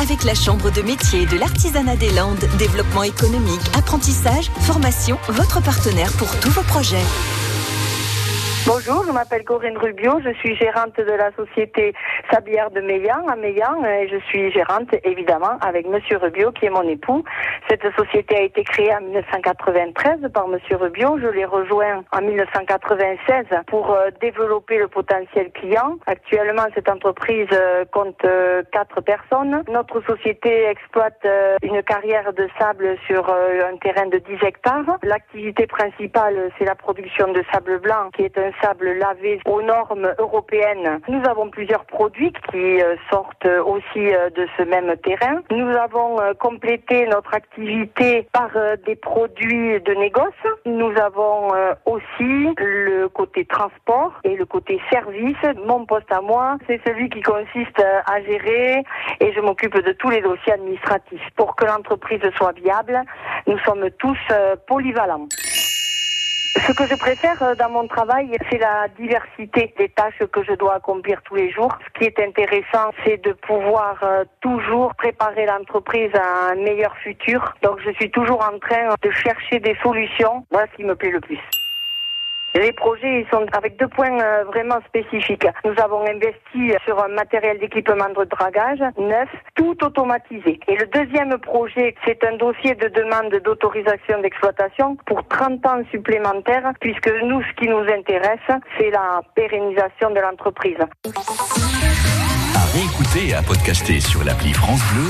avec la Chambre de métier de l'artisanat des Landes. Développement économique, apprentissage, formation, votre partenaire pour tous vos projets. Bonjour, je m'appelle Corinne Rubio, je suis gérante de la société Sablière de Meillan à Meillan et je suis gérante évidemment avec Monsieur Rubio qui est mon époux. Cette société a été créée en 1993 par Monsieur Rubio. Je l'ai rejoint en 1996 pour euh, développer le potentiel client. Actuellement, cette entreprise euh, compte euh, quatre personnes. Notre société exploite une carrière de sable sur un terrain de 10 hectares. L'activité principale, c'est la production de sable blanc qui est un sable lavé aux normes européennes. Nous avons plusieurs produits qui euh, sortent aussi euh, de ce même terrain. Nous avons euh, complété notre activité par des produits de négoce. Nous avons aussi le côté transport et le côté service. Mon poste à moi, c'est celui qui consiste à gérer et je m'occupe de tous les dossiers administratifs. Pour que l'entreprise soit viable, nous sommes tous polyvalents. Ce que je préfère euh, dans mon travail, c'est la diversité des tâches que je dois accomplir tous les jours. Ce qui est intéressant, c'est de pouvoir euh, toujours préparer l'entreprise à un meilleur futur. Donc je suis toujours en train de chercher des solutions. Voilà ce qui me plaît le plus. Les projets sont avec deux points euh, vraiment spécifiques. Nous avons investi sur un matériel d'équipement de dragage neuf, tout automatisé. Et le deuxième projet, c'est un dossier de demande d'autorisation d'exploitation pour 30 ans supplémentaires, puisque nous, ce qui nous intéresse, c'est la pérennisation de l'entreprise. À réécouter et à podcaster sur l'appli France Bleu.